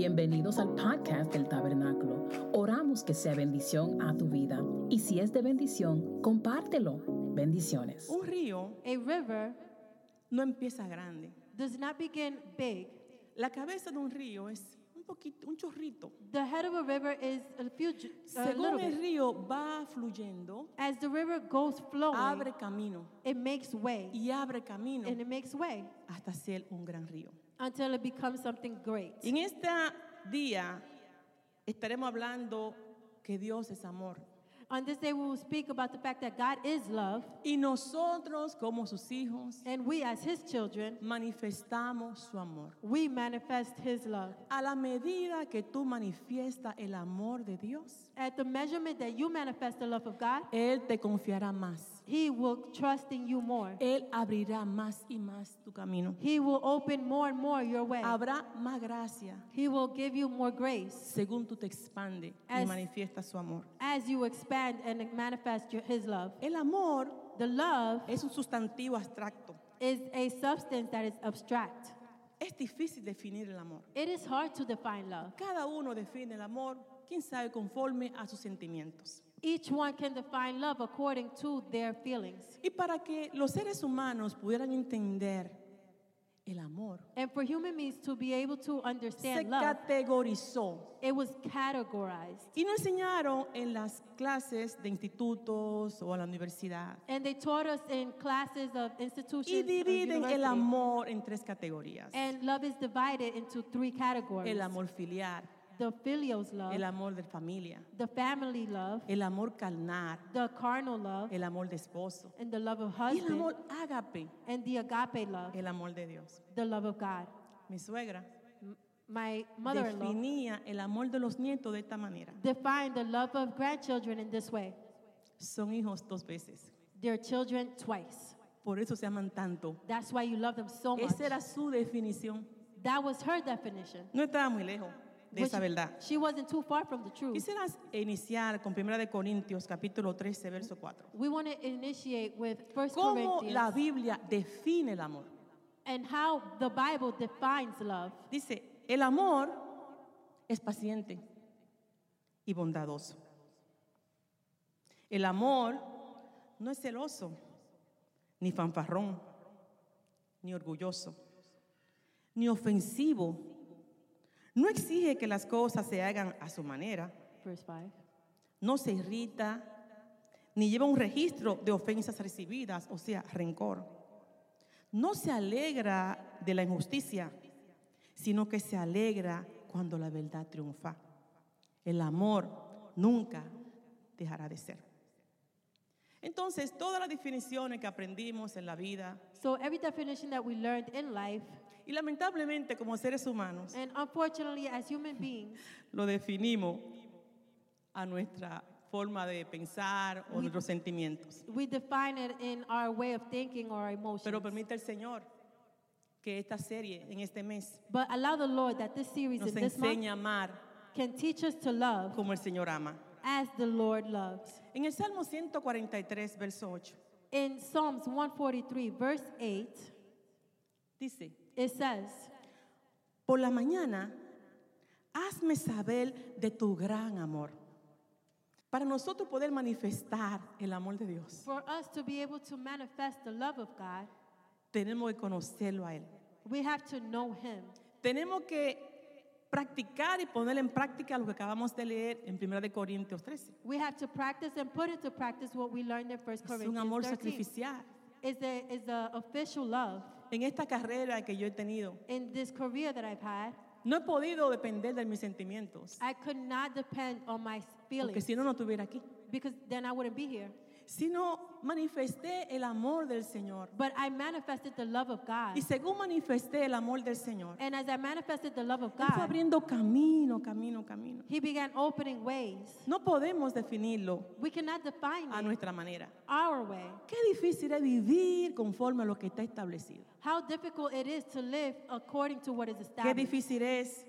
Bienvenidos al podcast del Tabernáculo. Oramos que sea bendición a tu vida y si es de bendición, compártelo. Bendiciones. Un río A river no empieza grande. does not begin big. La cabeza de un río es un poquito, un chorrito. The head of a river is a few, ju- a Según el bit. río va fluyendo, As the river goes flowing, abre camino it makes way, y abre camino and it makes way hasta ser un gran río. Until it becomes something great. Y en este día estaremos hablando que Dios es amor. On this day, we will speak about the fact that God is love, Y nosotros como sus hijos and we, as His children, manifestamos su amor. we manifest His love. A la medida que tú manifiestas el amor de Dios, At the measurement that you manifest the love of God, Él te confiará más. He will trust in you more. Él abrirá más y más tu camino. He will open more and more your way. Habrá más gracia He will give you more grace según tú te expande y As- manifiestas su amor. as you expand and manifest your, His love. El amor The love es un sustantivo abstracto. is a substance that is abstract. Es difícil definir el amor. It is hard to define love. Cada uno define el amor, quién sabe, conforme a sus sentimientos. Each one can define love according to their feelings. Y para que los seres humanos pudieran entender el amor, And for human beings to be able to se understand love, categorizó it was categorized. y nos enseñaron en las clases de institutos o a la universidad. And they taught us in classes of institutions. Y dividen el amor en tres categorías. And love is divided into three categories. El amor filial, the filios love, el amor de familia, the family love, el amor carnal, the carnal love, el amor de esposo and the love of y el husband, amor ágape, and the agape love, el amor de Dios. the love of God. Mi suegra My mother-in-law definía el amor de los nietos de esta manera. defined the love of grandchildren in this way. Son hijos dos veces. Their children twice. Por eso se aman tanto. That's why you love them so much. Esa era su definición. That was her definition. No estaba muy lejos de esa verdad. She wasn't too far from the truth. Quisiera iniciar con 1 de Corintios capítulo 13 verso 4. We want to initiate with 1 ¿Cómo la Biblia define el amor? and how the Bible defines love. Dice, el amor es paciente y bondadoso. El amor no es celoso, ni fanfarrón, ni orgulloso, ni ofensivo. No exige que las cosas se hagan a su manera. Verse 5. No se irrita, ni lleva un registro de ofensas recibidas, o sea, rencor. No se alegra de la injusticia, sino que se alegra cuando la verdad triunfa. El amor nunca dejará de ser. Entonces, todas las definiciones que aprendimos en la vida, So every definition that we learned in life, y lamentablemente como seres humanos, and unfortunately as human beings, lo definimos a nuestra forma de pensar o nuestros sentimientos. we define it in our way of thinking or emotions. Pero permite el Señor que esta serie en este mes but allow the Lord that this series nos in this month enseñe a amar can teach us to love como el Señor ama. as the Lord loves. En el Salmo 143, verso 8, In Psalms 143, verse 8, dice, it says, por la mañana, hazme saber de tu gran amor. Para nosotros poder manifestar el amor de Dios, For us to be able to manifest the love of God, tenemos que conocerlo a Él. we have to know Him. Tenemos que practicar y poner en práctica lo que acabamos de leer en 1 de Corintios 13. We have to practice and put into practice what we learned in 1 Es un Corinthians amor 13. sacrificial. Is the, is the official love. En esta carrera que yo he tenido, In this career that I've had, no he podido depender de mis sentimientos, I could not depend on my porque feelings si no, no estuviera aquí. because then I wouldn't be here. Sino manifesté el amor del Señor. But I manifested the love of God. Y según manifesté el amor del Señor, And as I manifested the love of Él fue God, abriendo camino, camino, camino. He began opening ways. No podemos definirlo We cannot define a it nuestra manera. our way. Qué difícil es vivir conforme a lo que está establecido. How difficult it is to live according to what is Qué established. difícil es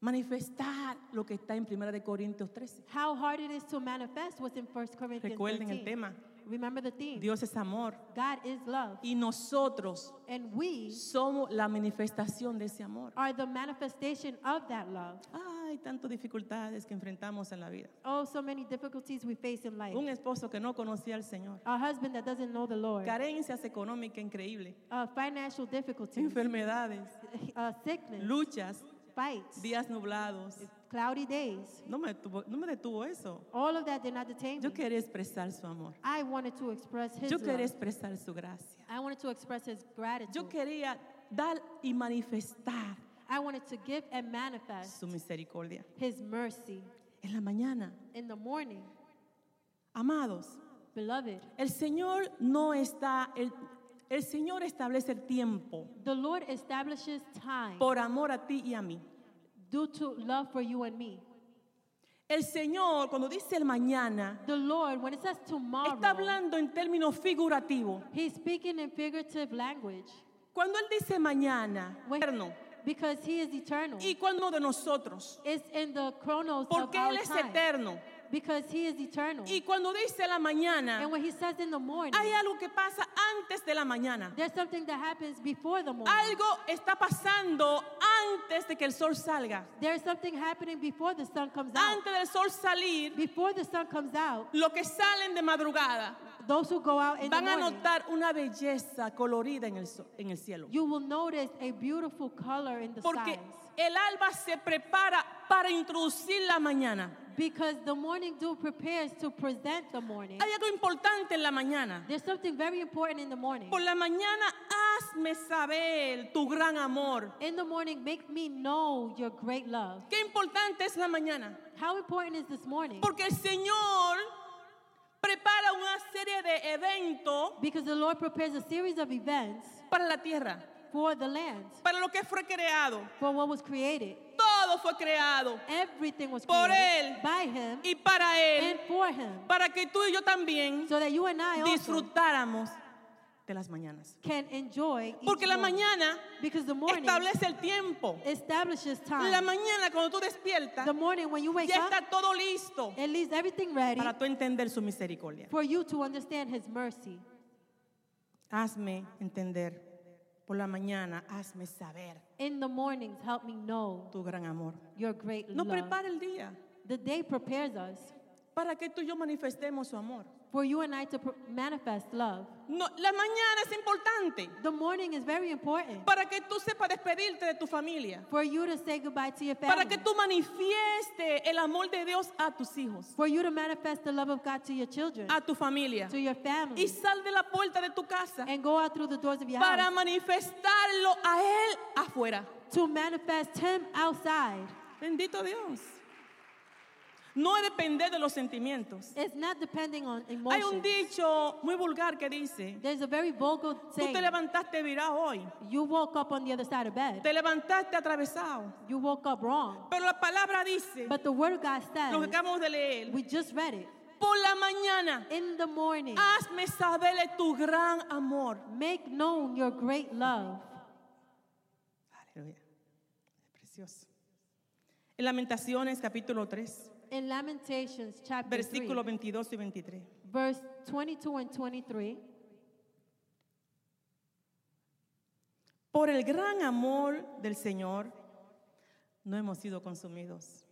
manifestar lo que está en 1 de Corintios 13. How hard it is to manifest what's in 1 Corinthians Recuerden el 13. tema. Remember the theme. Dios es amor. God is love. Y nosotros And we somos la manifestación de ese amor. are the manifestation of that love. Hay tantas dificultades que enfrentamos en la vida. Oh, so many difficulties we face in life. Un esposo que no conocía al Señor. A husband that doesn't know the Lord. Carencias económicas increíbles. Uh, financial difficulties. Enfermedades. Uh, sickness. Luchas. Fights. Días nublados. Cloudy days. No me, detuvo, no me detuvo eso. All of that did not detain me. Yo quería expresar su amor. I wanted to express His Yo quería love. expresar su gracia. I wanted to express His gratitude. Yo quería dar y manifestar I wanted to give and manifest su misericordia. His mercy En la mañana, in the morning. amados, Beloved, el Señor no está, el, el Señor establece el tiempo the Lord establishes time por amor a ti y a mí. due to love for you and me. El Señor, cuando dice el mañana, The Lord, when it says tomorrow, está hablando en términos figurativos. He's speaking in figurative language Cuando Él dice mañana, When- eterno, because He is eternal. y cuando de nosotros, It's in the chronos of porque our Él es time. eterno. Because He is eternal. Y cuando dice la mañana, And when He says in the morning, hay algo que pasa antes de la mañana. there's something that happens before the morning. Algo está pasando antes de que el sol salga. There's something happening before the sun comes out. Antes del sol salir, Before the sun comes out, los que salen de madrugada those who go out in van the a morning, notar una belleza colorida en el, en el cielo. you will notice a beautiful color in the Porque skies. el alba se prepara para introducir la mañana. Because the morning dew prepares to present the morning. Hay algo importante en la mañana. There's something very important in the morning. Por la mañana hazme saber tu gran amor. In the morning, make me know your great love. Qué importante es la mañana. How important is this morning? Porque el Señor prepara una serie de eventos Because the Lord prepares a series of events para la tierra, for the land, para lo que fue creado. for what was created. Todo fue creado Everything was Por created Él. by Him y para Él, and for Him. para que tú y yo también So that you and I disfrutáramos de las mañanas. can enjoy Porque la mañana establece el tiempo. establishes La time. mañana cuando tú despiertas, The morning when you wake ya up, está todo listo para tú entender su misericordia. for you to understand His mercy. Hazme entender por la mañana, hazme saber In the mornings, help me know tu gran amor. your great No love. prepara el día The day prepares us para que tú y yo manifestemos su amor. For you and I to manifest love. No, la mañana es importante The morning is very important para que tú sepas despedirte de tu familia, for you to say goodbye to your para family, que tú manifieste el amor de Dios a tus hijos, for you to manifest the love of God to your children, a tu familia. to your Y family, sal de la puerta de tu casa and go out through the doors of your para house manifestarlo a Él afuera. to manifest Him outside. Bendito Dios. No es depender de los sentimientos. It's not depending on Hay un emotions. dicho muy vulgar que dice, There's a very vulgar tú saying. te levantaste virado hoy, You woke up on the other side of bed. te levantaste atravesado. You woke up wrong. Pero la palabra dice, But the word of God lo que says, acabamos de leer, we just read it. por la mañana, In the morning, hazme saber tu gran amor. make known your great love. Aleluya. Es precioso. En Lamentaciones capítulo 3, In Lamentations chapter 3, versículos 22 y 23. verse 22 and 23, Por el gran amor del Señor no hemos sido consumidos.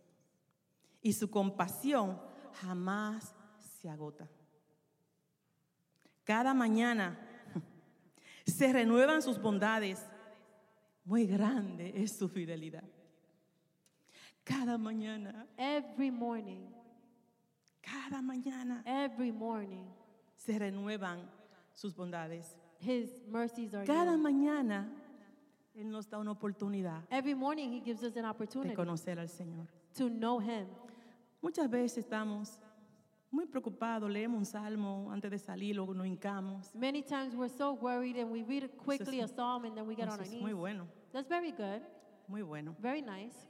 Y su compasión jamás se agota. Cada mañana se renuevan sus bondades. Muy grande es su fidelidad. Cada mañana, every morning, cada mañana every morning, se renuevan sus bondades. his mercies are Cada new. mañana Él nos da una oportunidad Every morning, he gives us an de opportunity conocer al Señor. to know him. Muchas veces estamos muy preocupados, leemos un salmo antes de salir, luego nos hincamos. Many times we're so worried and we read quickly a psalm and then we get on our es knees. muy bueno, That's very good, muy bueno, very nice,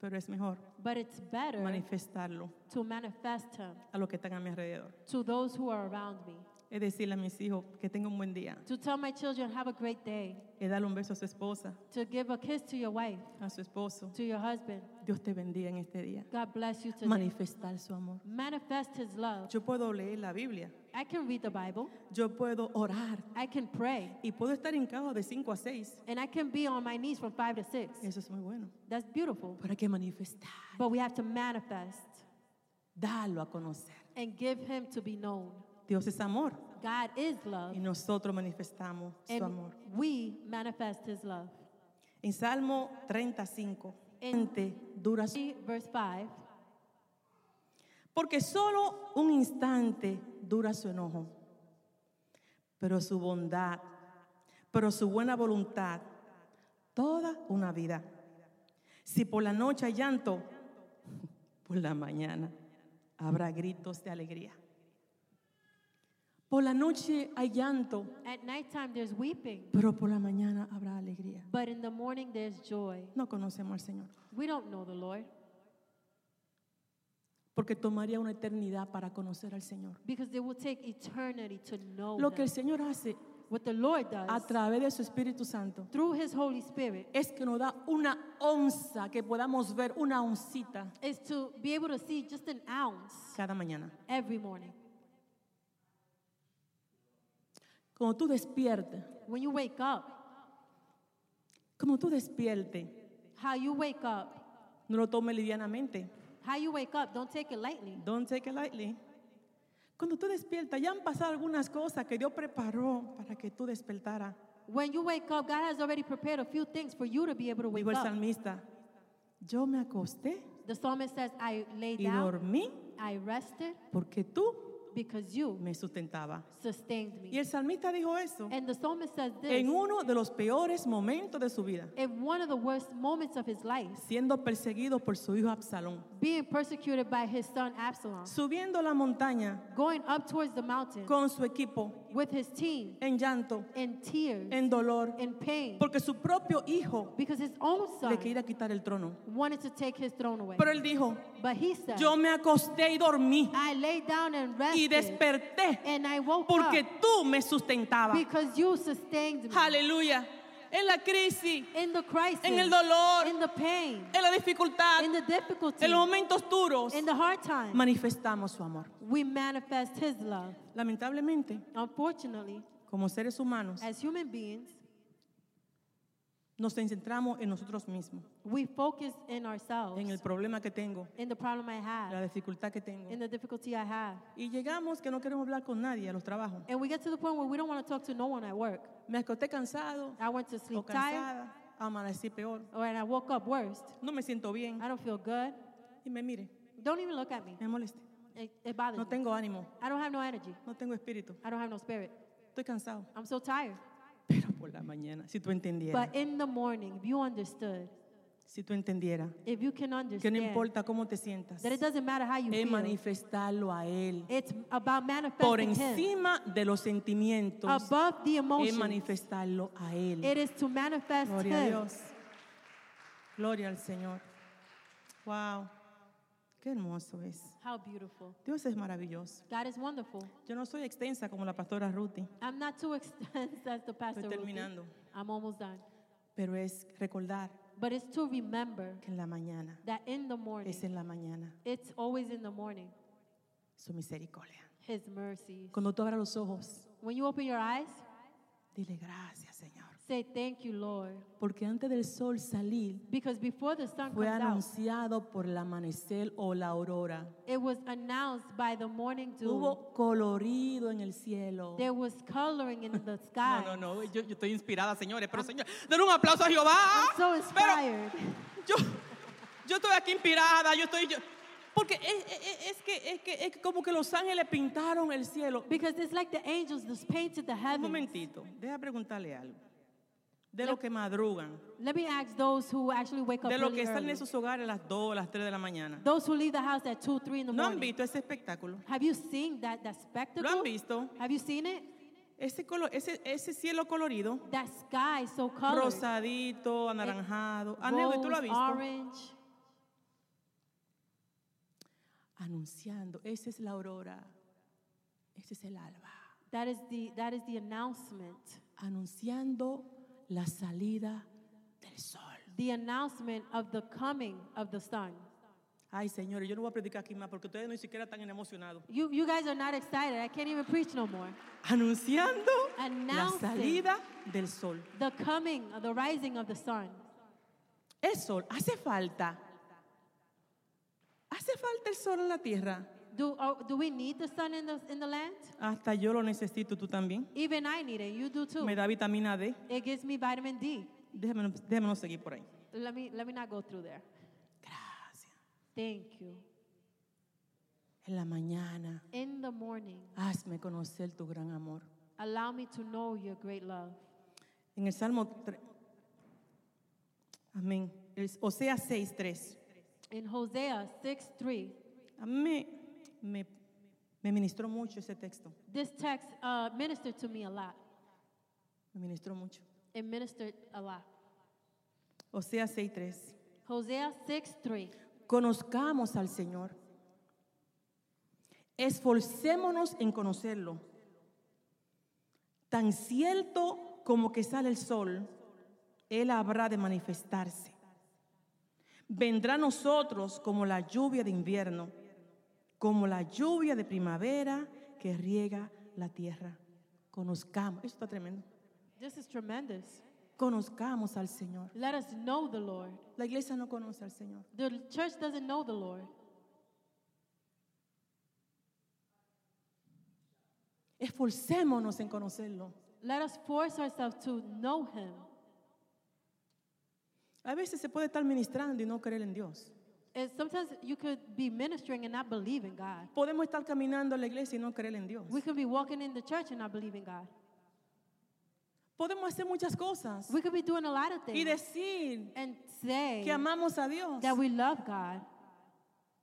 pero es mejor but it's better manifestarlo to manifest him a los que están a mi alrededor. to those who are around me. Es decirle a mis hijos que tengan un buen día, to tell my children, have a great day, es darle un beso a su esposa, to give a kiss to your wife, a su esposo. to your husband. Dios te bendiga en este día. God bless you today. Manifestar su amor. Manifest His love. Yo puedo leer la Biblia, I can read the Bible, yo puedo orar I can pray, y puedo estar en cama de 5 a 6. and I can be on my knees from five to six. Eso es muy bueno. That's beautiful. Pero hay que manifestar, But we have to manifest darlo a conocer. and give Him to be known. Dios es amor God is love, y nosotros manifestamos su amor. we manifest His love. En Salmo 35, En- gente dura Verse 5 porque solo un instante dura su enojo, pero su bondad, pero su buena voluntad, toda una vida. Si por la noche hay llanto, por la mañana habrá gritos de alegría. Por la noche hay llanto, At nighttime, there's weeping, pero por la mañana habrá alegría. but in the morning, there's joy. No conocemos al Señor, We don't know the Lord porque tomaría una eternidad para conocer al Señor. because it will take eternity to know Lo que el Him. Señor hace What the Lord does a través de su Espíritu Santo through His Holy Spirit es que nos da una onza que podamos ver, una oncita is to be able to see just an ounce cada mañana. every morning. Como tú despiertes, When you wake up, como tú despiertes, how you wake up, no lo tomes livianamente. how you wake up, don't take it lightly. Don't take it lightly. Cuando tú despiertas, ya han pasado algunas cosas que Dios preparó para que tú despertaras. When you wake up, God has already prepared a few things for you to be able to wake Dijo el up. salmista, yo me acosté The psalmist says, I lay y down, dormí I rested porque tú because you me sustentabas. sustained Y me. el salmista dijo eso And the psalmist says this en uno de los peores momentos de su vida, in one of the worst moments of his life, siendo perseguido por su hijo Absalón. being persecuted by his son Absalom, subiendo la montaña going up towards the mountain con su equipo with his team en llanto, in tears, en dolor, in pain, porque su propio hijo because his own le son quería quitar el trono. wanted to take his throne away. Pero él dijo, But he said, yo me acosté y dormí I lay down and y rested, desperté and I woke porque up tú me sustentabas. because you sustained me. Aleluya. En la crisis, In the crisis, en el dolor, in the pain, en la dificultad, in the difficulty, en los momentos duros, in the hard time, manifestamos su amor. we manifest his love. Lamentablemente, Unfortunately, como seres humanos, as human beings, nos centramos en nosotros mismos, we focus in ourselves, en el problema que tengo, in the problem I la have, dificultad que tengo. in the difficulty I have. Y llegamos que no queremos hablar con nadie a los trabajos. And we get to the point where we don't want to talk to no one at work. Me acosté cansado I went to o sleep tired, cansada, amanecí peor. or and I woke up worst. No me siento bien. I don't feel good. Y me mire, Don't even look at me. me moleste. It, it bothers No me. tengo ánimo, I don't have no energy. no tengo espíritu. I don't have no spirit. Estoy cansado. I'm so tired. Pero por la mañana, si tú entendieras, But in the morning, if you understood, si tú entendieras if you can que no understand importa cómo te sientas, that it doesn't matter how you es feel, manifestarlo a Él. it's about Por manifesting Him encima de los sentimientos, above the es emotions. manifestarlo a Él. It is to manifest Gloria a Him. Dios. Gloria al Señor. Wow. Qué hermoso es. How beautiful. Dios es maravilloso. God is wonderful. Yo no soy extensa como la pastora Ruthie, I'm not too extensive as the pastor. estoy Ruthie. terminando, I'm almost done. pero es recordar But it's to remember que en la mañana, that in the morning, es en la mañana, it's always in the morning, su misericordia. His mercies. Cuando tú abras los ojos, When you open your eyes, dile gracias, Señor. Say thank you, Lord. Porque antes del sol salir, Because before the sun fue comes out, anunciado por el amanecer o la aurora. it was announced by the morning dew. Hubo colorido en el cielo. There was coloring in the No, sky. no, no, yo, yo estoy inspirada, señores, pero señor, den un aplauso a Jehová. I'm so Pero inspired. yo, yo estoy aquí inspirada, yo estoy, yo- porque es, es- es que, es que, es que como que los ángeles pintaron el cielo. Because it's like the angels just painted the Un heavens. momentito, deja preguntarle algo. De los que madrugan, Let me ask those who actually wake up de los really que están early. en sus hogares a las 2, a las 3 de la mañana. Those who leave the house at 2, 3 in the ¿No han morning. visto ese espectáculo? Have you seen that, that spectacle? ¿Lo han visto? Have you seen it? Ese, colo- ese, ese cielo colorido, That sky so colored. rosadito, anaranjado. Aneo, ¿tú lo has Rose, visto? orange. Anunciando, esa es la aurora, ese es el alba. That is the that is the announcement. anunciando la salida del sol. The announcement of the coming of the sun. Ay, señores, yo no voy a predicar aquí más porque ustedes ni siquiera están emocionados. You you guys are not excited. I can't even preach no more. Anunciando la Announcing. salida del sol. The coming, of the rising of the sun. El sol, hace falta. Hace falta el sol en la tierra. Do uh, do we need the sun in the in the land? Hasta yo lo necesito, tú también. Even I need it. You do too. Me da vitamina D. It gives me vitamin D. Déjame, seguir por ahí. Let me let me not go through there. Gracias. Thank you. En la mañana, In the morning, hazme conocer tu gran amor. allow me to know your great love. En el Salmo, tre- amén. El- Oseas 6.3. In Hosea 6 3, A mí me, ministró mucho ese texto. this text uh, ministered to me a lot. Me ministró mucho. It ministered a lot. Oseas 6.3. Hosea 6 3. Conozcamos al Señor. Esforcémonos en conocerlo. Tan cierto como que sale el sol, Él habrá de manifestarse. Vendrá a nosotros como la lluvia de invierno, como la lluvia de primavera que riega la tierra. Conozcamos, esto está tremendo. This is tremendous. Conozcamos al Señor. Let us know the Lord. La iglesia no conoce al Señor. The church doesn't know the Lord. Esforcémonos en conocerlo. Let us force ourselves to know Him. A veces se puede estar ministrando y no creer en Dios. And sometimes you could be ministering and not believe in God. Podemos estar caminando en la iglesia y no creer en Dios. We could be walking in the church and not believe in God. Podemos hacer muchas cosas We could be doing a lot of y things decir and say que amamos a Dios, that we love God,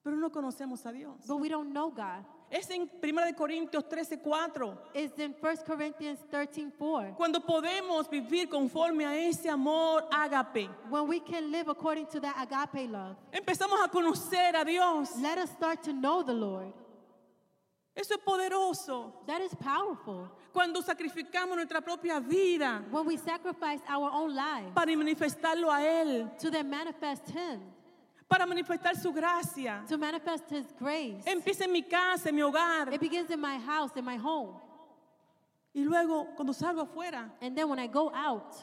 pero no conocemos a Dios. but we don't know God. Es en 1 de Corintios 13, 4, It's in 1 Corinthians 13 4. cuando podemos vivir conforme a ese amor ágape. When we can live according to that agape love, Empezamos a conocer a Dios. let us start to know the Lord. Eso es poderoso. That is powerful. Cuando sacrificamos nuestra propia vida When we sacrifice our own lives para manifestarlo a Él, to then manifest Him, para manifestar su gracia. to manifest His grace. Empieza en mi casa, en mi hogar. It begins in my house, in my home. Y luego, cuando salgo afuera, And then when I go out,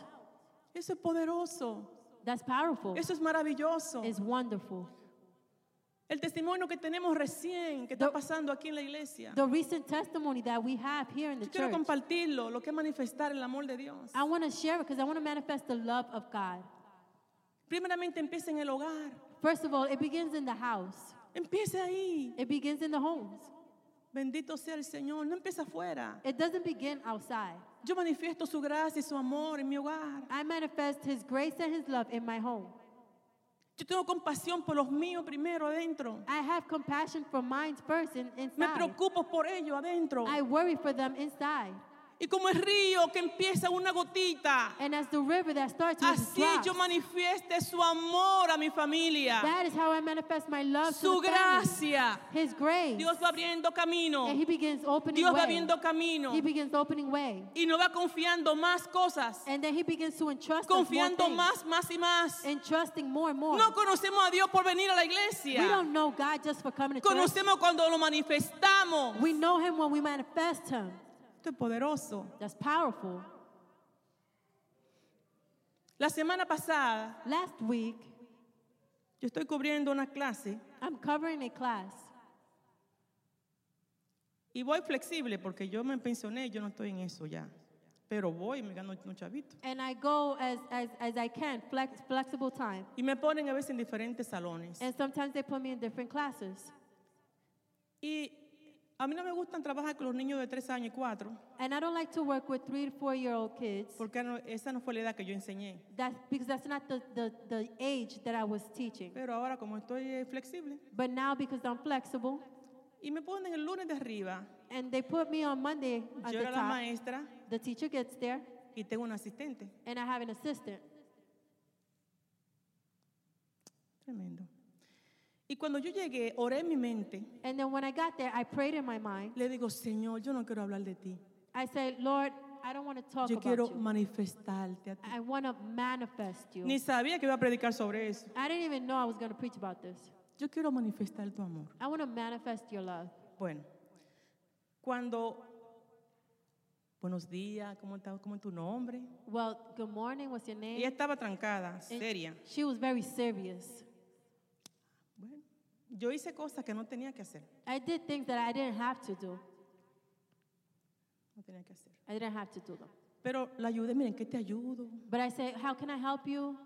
eso es poderoso. that's powerful. Eso es maravilloso. It's wonderful. El testimonio que tenemos recién, que está The- pasando aquí en la iglesia. The recent testimony that we have here in the Yo quiero church, compartirlo, lo que es manifestar el amor de Dios. I want to share it because I want to manifest the love of God. Primeramente empieza en el hogar. First of all, it begins in the house. Empieza ahí. It begins in the homes. Bendito sea el Señor. No empieza afuera. It doesn't begin outside. Yo manifiesto su gracia y su amor en mi hogar. I manifest His grace and His love in my home. Yo tengo compasión por los míos primero adentro. I have compassion for mine first in, Me inside. preocupo por ellos adentro. I worry for them inside. Y como el río que empieza una gotita, And as the river that starts with así drops, yo manifieste su amor a mi familia. that is how I manifest my love Su to the family. gracia. His grace. Dios va abriendo camino. and He begins opening Dios va way. abriendo camino. He begins opening way. Y nos va confiando más cosas. And then He begins to entrust us more Confiando things. más, más y más. Entrusting more and more. No conocemos a Dios por venir a la we iglesia. don't know God just for coming to church. Conocemos cuando lo manifestamos. We know Him when we manifest Him. Es poderoso. That's powerful. La semana pasada, Last week, yo estoy cubriendo una clase I'm covering a class. y voy flexible porque yo me pensioné, yo no estoy en eso ya. Pero voy, me gano un chavito. And I go as, as, as I can, flex, flexible time. Y me ponen a veces en diferentes salones. And sometimes they put me in different classes. Y a mí no me gustan trabajar con los niños de 3 años y 4, And I don't like to work with three to four year old kids. porque no- esa no fue la edad que yo enseñé. That's because that's not the, the, the age that I was teaching. Pero ahora como estoy eh, flexible, But now because I'm flexible, y me ponen el lunes de arriba, and they put me on Monday at yo the era la top, maestra the teacher gets there, y tengo un asistente. and I have an assistant. Tremendo. Y cuando yo llegué, oré en mi mente, And then when I got there, I prayed in my mind, le digo, Señor, yo no quiero hablar de ti. I say, Lord, I don't want to talk Yo about quiero you. manifestarte a ti. I want to manifest you. Ni sabía que iba a predicar sobre eso. I didn't even know I was going to preach about this. Yo quiero manifestar tu amor. I want to manifest your love. Bueno, cuando... Buenos días, ¿cómo está cómo es tu nombre? Well, good morning. What's your name? Ella estaba trancada, And seria. She was very serious. Yo hice cosas que no tenía que hacer. I did things that I didn't have to do. No tenía que hacer. I didn't have to do them. Pero la ayudé, miren, ¿qué te ayudo? But I say, how can I help you?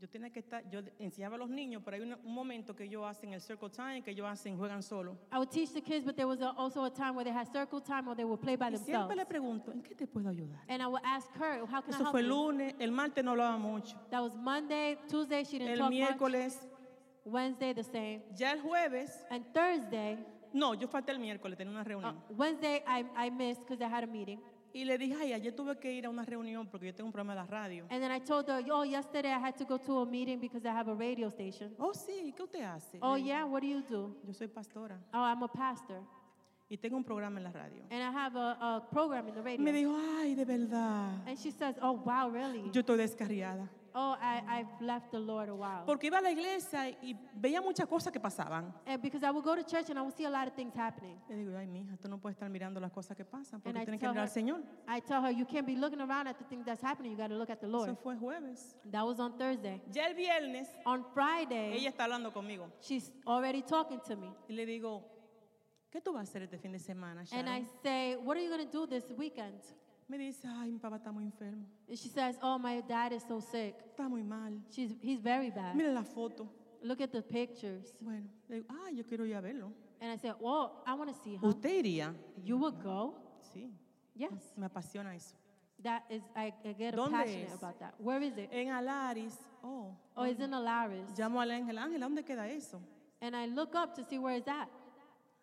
Yo tenía que estar, yo enseñaba a los niños, pero hay un, un momento que ellos hacen el circle time, que ellos hacen, juegan solo. I would teach the kids, but there was also a time where they had circle time or they would play by Y themselves. siempre le pregunto, ¿en qué te puedo ayudar? And I would ask her, how can I Eso help fue el you? lunes, el martes no hablaba mucho. That was Monday, Tuesday she didn't El talk much. miércoles, Wednesday the same. ya el jueves, And Thursday, no, yo falté el miércoles, tenía una uh, reunión. Wednesday I, I missed because I had a meeting. Y le dije, ay, ayer tuve que ir a una reunión porque yo tengo un programa de la radio. And then I told her, oh, yesterday I had to go to a meeting because I have a radio station. Oh, sí, ¿qué usted hace? Oh, Le digo, yeah, what do you do? Yo soy pastora Oh, I'm a pastor. y tengo un programa en la radio. And I have a, a program in the radio. Me dijo, ay, de verdad, And she says, oh, wow, really? yo estoy descarriada. Oh, I, I've left the Lord a while. Porque iba a la iglesia y veía muchas cosas que pasaban. And because I would go to church and I would see a lot of things happening. Le digo, ay, mija, tú no puedes estar mirando las cosas que pasan porque And I tienes que tell mirar al her- Señor. I tell her, you can't be looking around at the things that's happening. You got to look at the Lord. Eso fue jueves. That was on Thursday. Ya el viernes, On Friday, ella está hablando conmigo. she's already talking to me. Y le digo, ¿qué tú vas a hacer este fin de semana, And I say, what are you going to do this weekend? Me dice, ay, mi papá está muy enfermo. And she says, oh, my dad is so sick. Está muy mal. She's, he's very bad. Mira la foto. Look at the pictures. Bueno, le digo, ay, yo quiero ir a verlo. And I said, well, I want to see her. ¿Usted iría? You would go? Sí, Yes. me apasiona eso. That is, I, I get ¿Dónde passionate es? about that. Where is it? En Alaris, oh, Oh, it's in Alaris. llamo al ángel, ángel, ¿dónde queda eso? And I look up to see where it's at.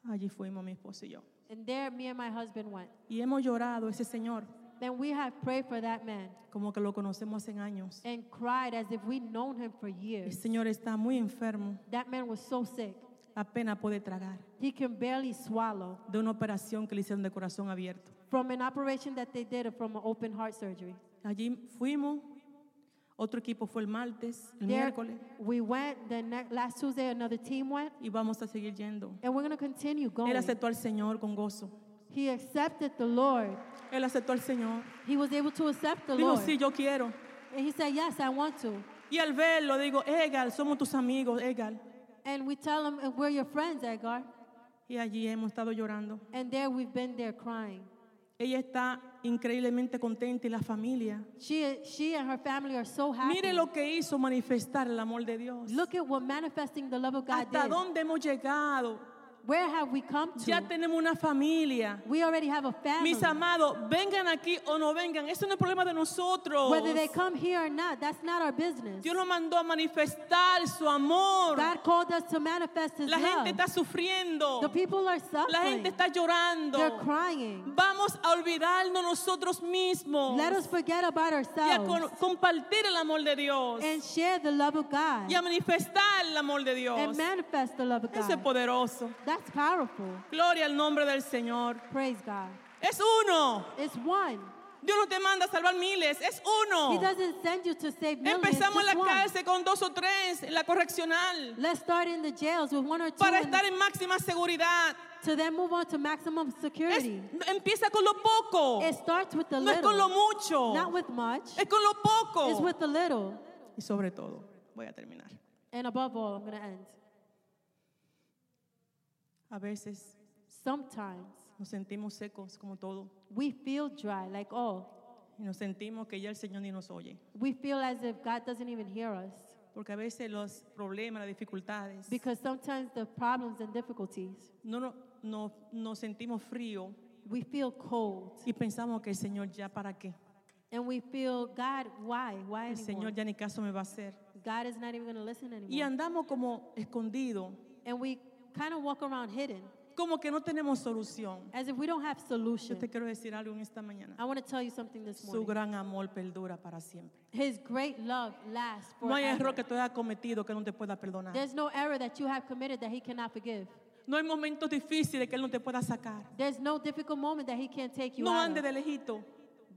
Allí fuimos mi esposo y yo. And there, me and my husband went. Y hemos llorado ese señor, Then we have prayed for that man como que lo conocemos años. and cried as if we'd known him for El years. señor está muy enfermo, That man was so sick. apenas puede tragar. He can barely swallow De una operación que le hicieron de corazón abierto. from an operation that they did from an open heart surgery. Allí fuimos, otro equipo fue el martes, el There, miércoles, we went, the ne- last Tuesday, another team went, y vamos a seguir yendo. and we're going to continue going. Él aceptó al Señor con gozo. He accepted the Lord. Él aceptó al Señor. He was able to accept the Dijo, Lord. sí, yo quiero. And he said, Yes, I want to. Y al verlo, digo, Egal, somos tus amigos, Egal. And we tell him, "And We're your friends, Edgar. Y allí hemos estado llorando. And there we've been there crying. Ella está increíblemente contenta y la familia. She, she and her family are so happy. Mire lo que hizo manifestar el amor de Dios. Look at what manifesting the love of God Hasta did. dónde hemos llegado. Where have we come to? Ya tenemos una familia. we already have a family. Mis amados, vengan aquí o no vengan, eso no es problema de nosotros. Whether they come here or not, that's not our business. Dios nos mandó a manifestar su amor. God called us to manifest His La gente love. está sufriendo. the people are suffering. La gente está llorando. They're crying. Vamos a olvidarnos nosotros mismos Let us forget about y a ourselves con- compartir el amor de Dios and share the love of God y a manifestar el amor de Dios. and manifest the love of Eso es God. poderoso. That's powerful. Gloria al nombre del Señor. Praise God. Es uno. It's one. Dios no te manda a salvar miles, es uno. He doesn't send you to save millions. Empezamos en la one. cárcel con dos o tres en la correccional Let's start in the jails with one or two para estar en máxima seguridad. to then move on to maximum Es- security. empieza con lo poco. It starts with the No es con lo little, mucho. not with much. Es con lo It's poco. with the little. Y sobre todo, voy a terminar. And above all, I'm going to end. A veces Sometimes nos sentimos secos como todo we feel dry, like, oh, y nos sentimos que ya el Señor ni nos oye. we feel as if God doesn't even hear us. Porque a veces los problemas, las dificultades, Because sometimes the problems and difficulties, no, no, no- nos sentimos frío we feel cold. y pensamos que el Señor ya para qué. And we feel, God, why? Why El anymore? Señor ya ni caso me va a hacer. God is not even going to listen anymore. Y andamos como escondidos, And we kind of walk around hidden como que no tenemos solución. as if we don't have Yo solution. te quiero decir algo en esta mañana. I want to tell you something this Su morning. gran amor perdura para siempre. His great love lasts No hay error forever. que tú hayas cometido que no te pueda perdonar. There's no error that you have committed that he cannot forgive. No hay momentos difíciles que Él no te pueda sacar. There's no difficult moment that He can't take you No out ande of. de lejito.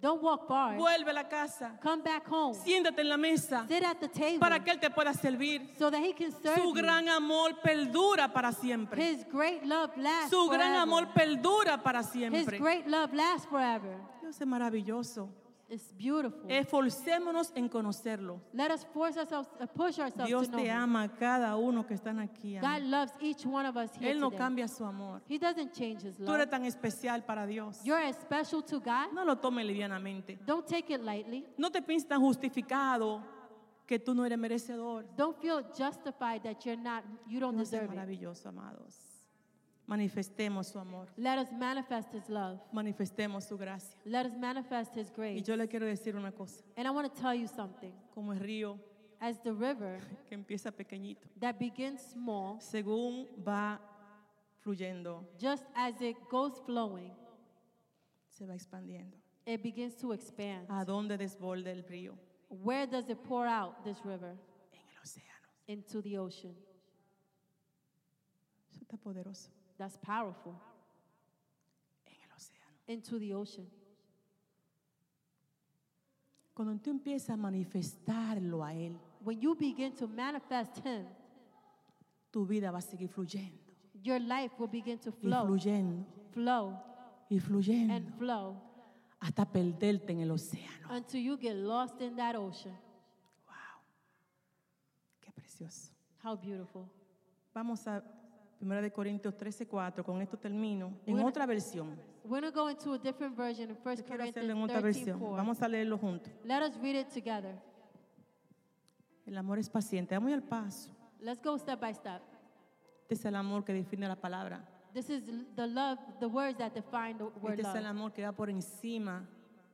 Don't walk far. Vuelve a la casa. Come back home. Siéntate en la mesa Sit at the table para que Él te pueda servir. so that He can serve Su gran amor perdura para siempre. His great love lasts Su gran forever. amor perdura para His siempre. great love lasts forever. Dios es maravilloso. It's beautiful. Esforcémonos en conocerlo. Let us force ourselves, uh, push ourselves Dios to know te Him. ama a cada uno que están aquí. God loves each one of us here Él no today. cambia su amor. He doesn't change His Tú love. eres tan especial para Dios. You're as special to God. No lo tomes livianamente. Don't take it lightly. No te pienses tan justificado que tú no eres merecedor. Don't feel justified that you're not, you don't Dios es deserve it. maravilloso, amados. Manifestemos su amor. Let us manifest His love. Manifestemos su gracia. Let us manifest His Y grace. yo le quiero decir una cosa. And I want to tell you something. Como el río As the river que empieza pequeñito, that begins small, según va fluyendo, just as it goes flowing, se va expandiendo. it begins to expand. ¿A dónde desborda el río? Where does it pour out, this river? En el océano. Into the ocean. Eso está poderoso. That's powerful. En el océano. Into the ocean. Cuando tú empiezas a manifestarlo a Él, When you begin to manifest Him, tu vida va a seguir fluyendo. your life will begin to Y flow, fluyendo. flow, Y fluyendo. and flow Hasta perderte en el océano. until you get lost in that ocean. Wow. Qué precioso. How beautiful. Vamos a 1 de Corintios 13, 4. Con esto termino. En Bueno. otra versión. We're going to go into a different version in 1 Yo quiero hacerlo Corinthians en otra 13, versión. 4. Vamos a leerlo juntos. Let us read it together. El amor es paciente. Vamos al paso. Let's go step by step. Este es el amor que define la palabra. This is the love, the words that define the word Este es el love. amor que va por encima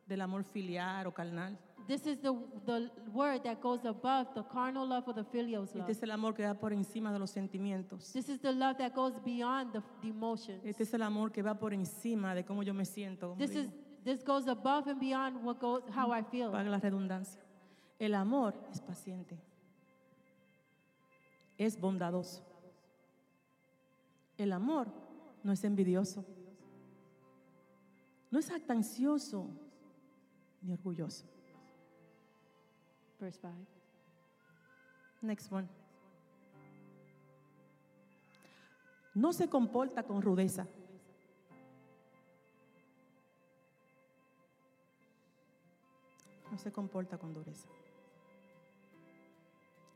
del amor filial o carnal. This is the, the word that goes above the carnal love or the filial love. Este es el amor que va por encima de los sentimientos. This is the love that goes beyond the, the emotions. Este es el amor que va por encima de cómo yo me siento. This digo. is this goes above and beyond what goes how I feel. Paga la redundancia. El amor es paciente. Es bondadoso. El amor no es envidioso. No es actancioso ni orgulloso. Verse 5. Next one. No se comporta con rudeza. No se comporta con dureza.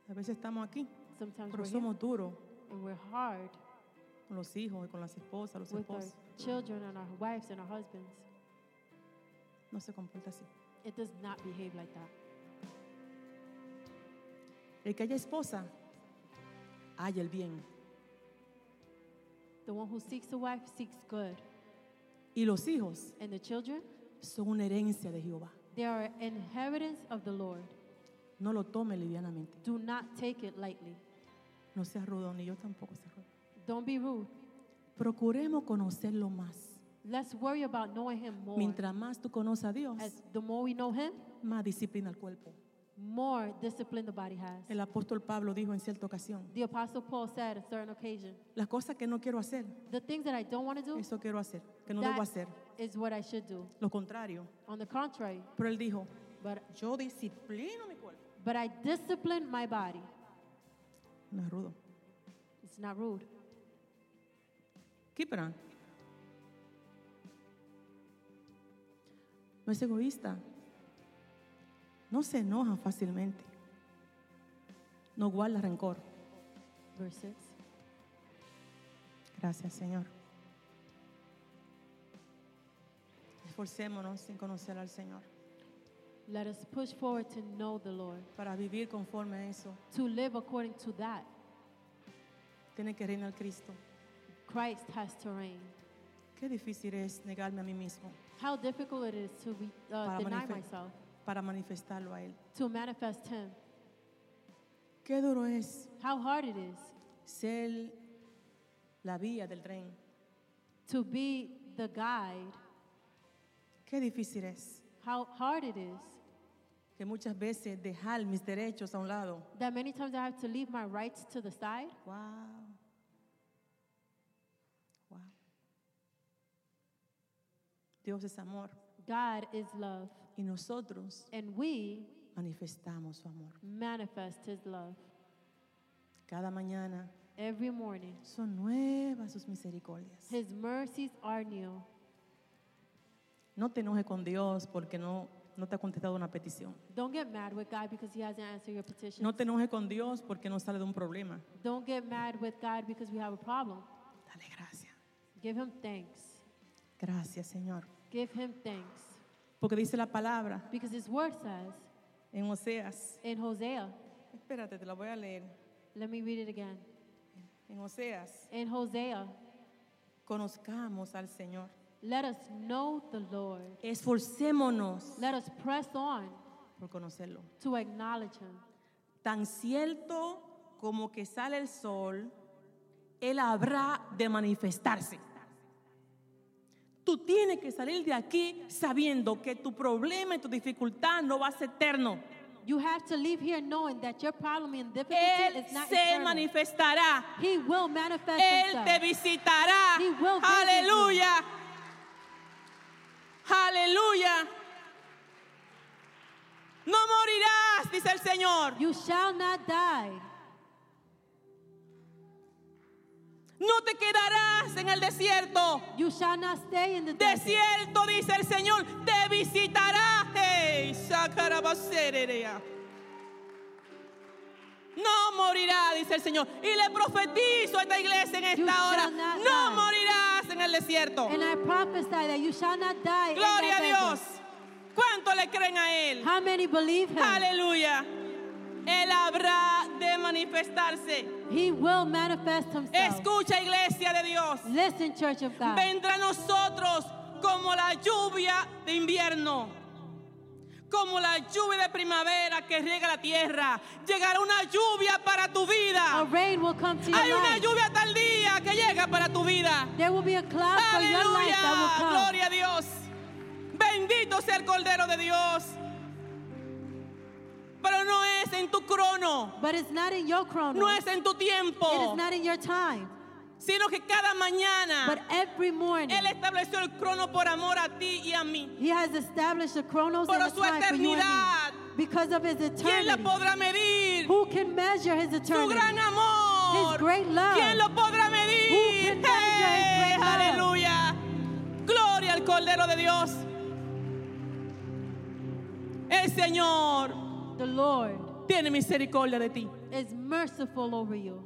A veces estamos aquí, Sometimes pero somos duros con los hijos y con las esposas, los esposos. children and our wives and our husbands. No se comporta así. It does not behave like that. El que haya esposa, haya el bien. The one who seeks a wife seeks good. Y los hijos And the children, son una herencia de Jehová. they are an inheritance of the Lord. No lo tome livianamente. Do not take it lightly. No sea rudo, ni yo tampoco sea rudo. Don't be rude. Procuremos conocerlo más. Let's worry about knowing Him more. Mientras más tú conoces a Dios, As the more we know Him, más disciplina el cuerpo. More discipline the body has. El apóstol Pablo dijo en cierta ocasión, The Apostle Paul said on a certain occasion, las cosas que no quiero hacer, The things that I don't want to do, eso quiero hacer, que no that debo hacer. is what I should do. Lo contrario. On the contrary, Pero él dijo, but, yo disciplino mi cuerpo. but I discipline my body. No es rudo. It's not rude. Kipran. No es egoísta. No se enoja fácilmente. No guarda rencor. Verse 6. Gracias, Señor. Esforcémonos en conocer al Señor Let us push forward to know the Lord, para vivir conforme a eso. to live according to that. Tiene que reinar Cristo. Christ has to reign. Qué difícil es negarme a mí mismo How difficult it is to be, uh, Para deny manife- myself, para manifestarlo a Él. to manifest Him. Qué duro es How hard it is ser la vía del tren. to be the guide. Qué difícil es How hard it is que muchas veces dejar mis derechos a un lado. that many times I have to leave my rights to the side. Wow. Wow. Dios es amor. God is love. Y nosotros And we manifestamos su amor. manifest His love. Cada mañana Every morning, son nuevas sus misericordias. His mercies are new. No te enojes con Dios porque no, no te ha contestado una petición. Don't get mad with God because He hasn't answered your petition. No te enojes con Dios porque no sale de un problema. Don't get mad with God because we have a problem. Dale gracias. Give Him thanks. Gracias, Señor. Give Him thanks. Porque dice la palabra Because His word says en Oseas. in Hosea, Espérate, te la voy a leer. let me read it again. En Oseas, In Hosea, conozcamos al Señor. let us know the Lord. Esforcémonos Let us press on por conocerlo. to acknowledge Him. Tan cierto como que sale el sol, Él habrá de manifestarse. Tú tienes que salir de aquí sabiendo que tu problema y tu dificultad no va a ser eterno. You have to leave here knowing that your problem and difficulty Él is not se eternal. manifestará. He will manifest Él te himself. visitará. He will Aleluya. Aleluya. No morirás, dice el Señor. You shall not die. No te quedarás en el desierto. You shall not stay in the desert. Desierto, dice el Señor, te visitará. Hey. No morirá, dice el Señor. Y le profetizo a esta iglesia en esta hora. No morirás en el desierto. And I prophesy that you shall not die. Gloria a Dios. ¿Cuánto le creen a Él? How many believe him? Aleluya. Él habrá manifestarse. He will manifest himself. Escucha, iglesia de Dios. Listen, church of God. Vendrá a nosotros como la lluvia de invierno. Como la lluvia de primavera que riega la tierra. Llegará una lluvia para tu A vida. rain will come to your Hay una lluvia tal día que llega para tu vida. There will be a cloud for your life that will Aleluya. Gloria a Dios. Bendito sea el Cordero de Dios. Pero no es en tu crono. But it's not in your chrono. No es en tu It tiempo. is not in your time. Sino que cada mañana But every morning, Él estableció el crono por amor a ti y a mí. He has established a chronos Por and su time for you and eternidad. me. Because of His ¿Quién la eternity. podrá medir? Who can measure His Su eternity? gran amor. His great love. ¿Quién lo podrá medir? Who can measure his ¡Eh! great love? Aleluya. Gloria al Cordero de Dios. El Señor The Lord tiene misericordia de ti. is merciful over you.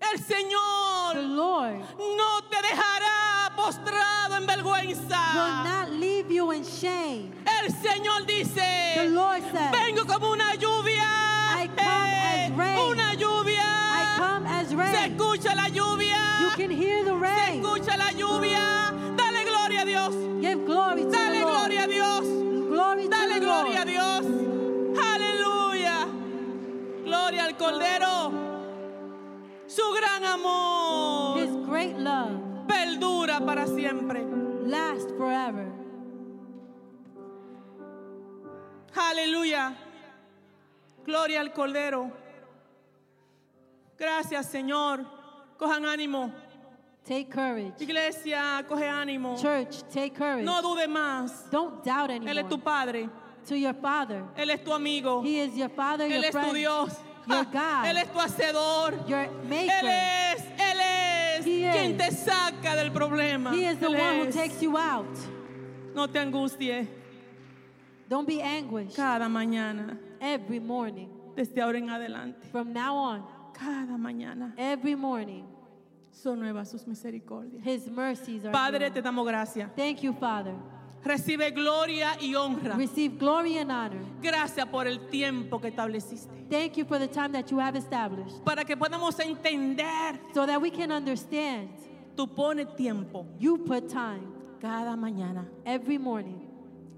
El Señor The Lord no te dejará postrado en will vergüenza. not leave you in shame. El Señor The dice, Lord says, vengo como una lluvia. I come as Eh, rain. Una lluvia. I come as Se rain. escucha la lluvia. You can hear the Se rain. escucha la lluvia. Dale gloria a Dios. Give glory to Dale the Lord. gloria a Dios. Dale gloria a. Dios. Aleluya. Gloria al Cordero. Su gran amor His great love perdura para siempre. lasts forever. Aleluya. Gloria al Cordero. Gracias, Señor. Cojan ánimo. Take courage. Iglesia, coge ánimo. Church, take courage. No dude más. Don't doubt Él es anymore. tu Padre. To your Father. Él es tu amigo. He is your Father, Él your es tu Dios. your God, Él es tu hacedor. your Él Maker. es, Él es He quien is. te saca del problema. He is the Él one who es. takes you out. No te angusties. Don't be anguished. Cada mañana, Every morning, desde ahora en adelante, from now on, cada mañana every morning, son nuevas sus misericordias. His mercies are Padre, new. te damos gracias. Thank you, Father. Recibe gloria y honra. Receive glory and honor. Gracias por el tiempo que estableciste. Thank you for the time that you have established Para que podamos entender, so that we can understand. tú pones tiempo You put time cada mañana, every morning,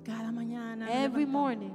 cada mañana. every levantamos morning,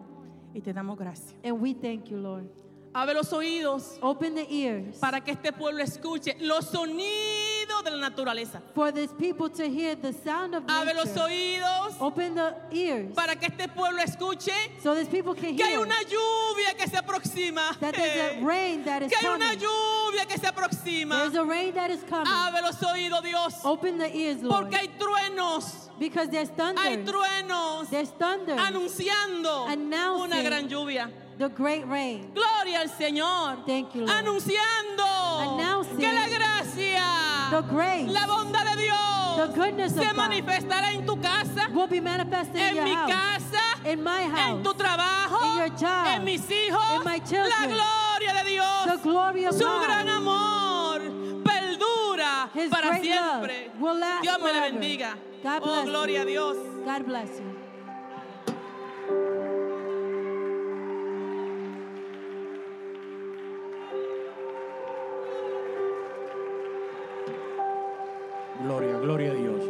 Y te damos gracias. and we thank you, Lord. Abre los oídos Open the ears para que este pueblo escuche los sonidos de la naturaleza. For these people to hear the sound of Abre los nature. oídos Open the ears para que este pueblo escuche so these people can que hay hear una lluvia que se aproxima. that there's a rain that is que hay una lluvia que se aproxima. There's a rain that is coming. Abre los oídos, Dios. Open the ears, Lord. Porque hay truenos. Because there's thunder. Hay truenos There's thunder. anunciando una gran lluvia. The great rain. Gloria al Señor. Thank you, Lord. Anunciando Announcing. que la gracia, The grace. la bondad de Dios The goodness of se God. manifestará en tu casa, will be manifested in en your mi house. casa, in my house. en tu trabajo, in your job, en mis hijos. in my children. La gloria de Dios, The glory of su God. gran amor perdura His para siempre. Dios me le bendiga. God Oh, bless gloria a you. Dios. God bless you. Gloria, gloria a Dios.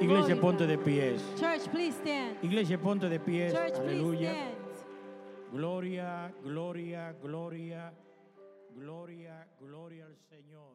Iglesia, ponte de pies. Church, please stand. Iglesia, ponte de pies. Church, Aleluya. stand. Gloria, gloria, gloria. Gloria, gloria al Señor.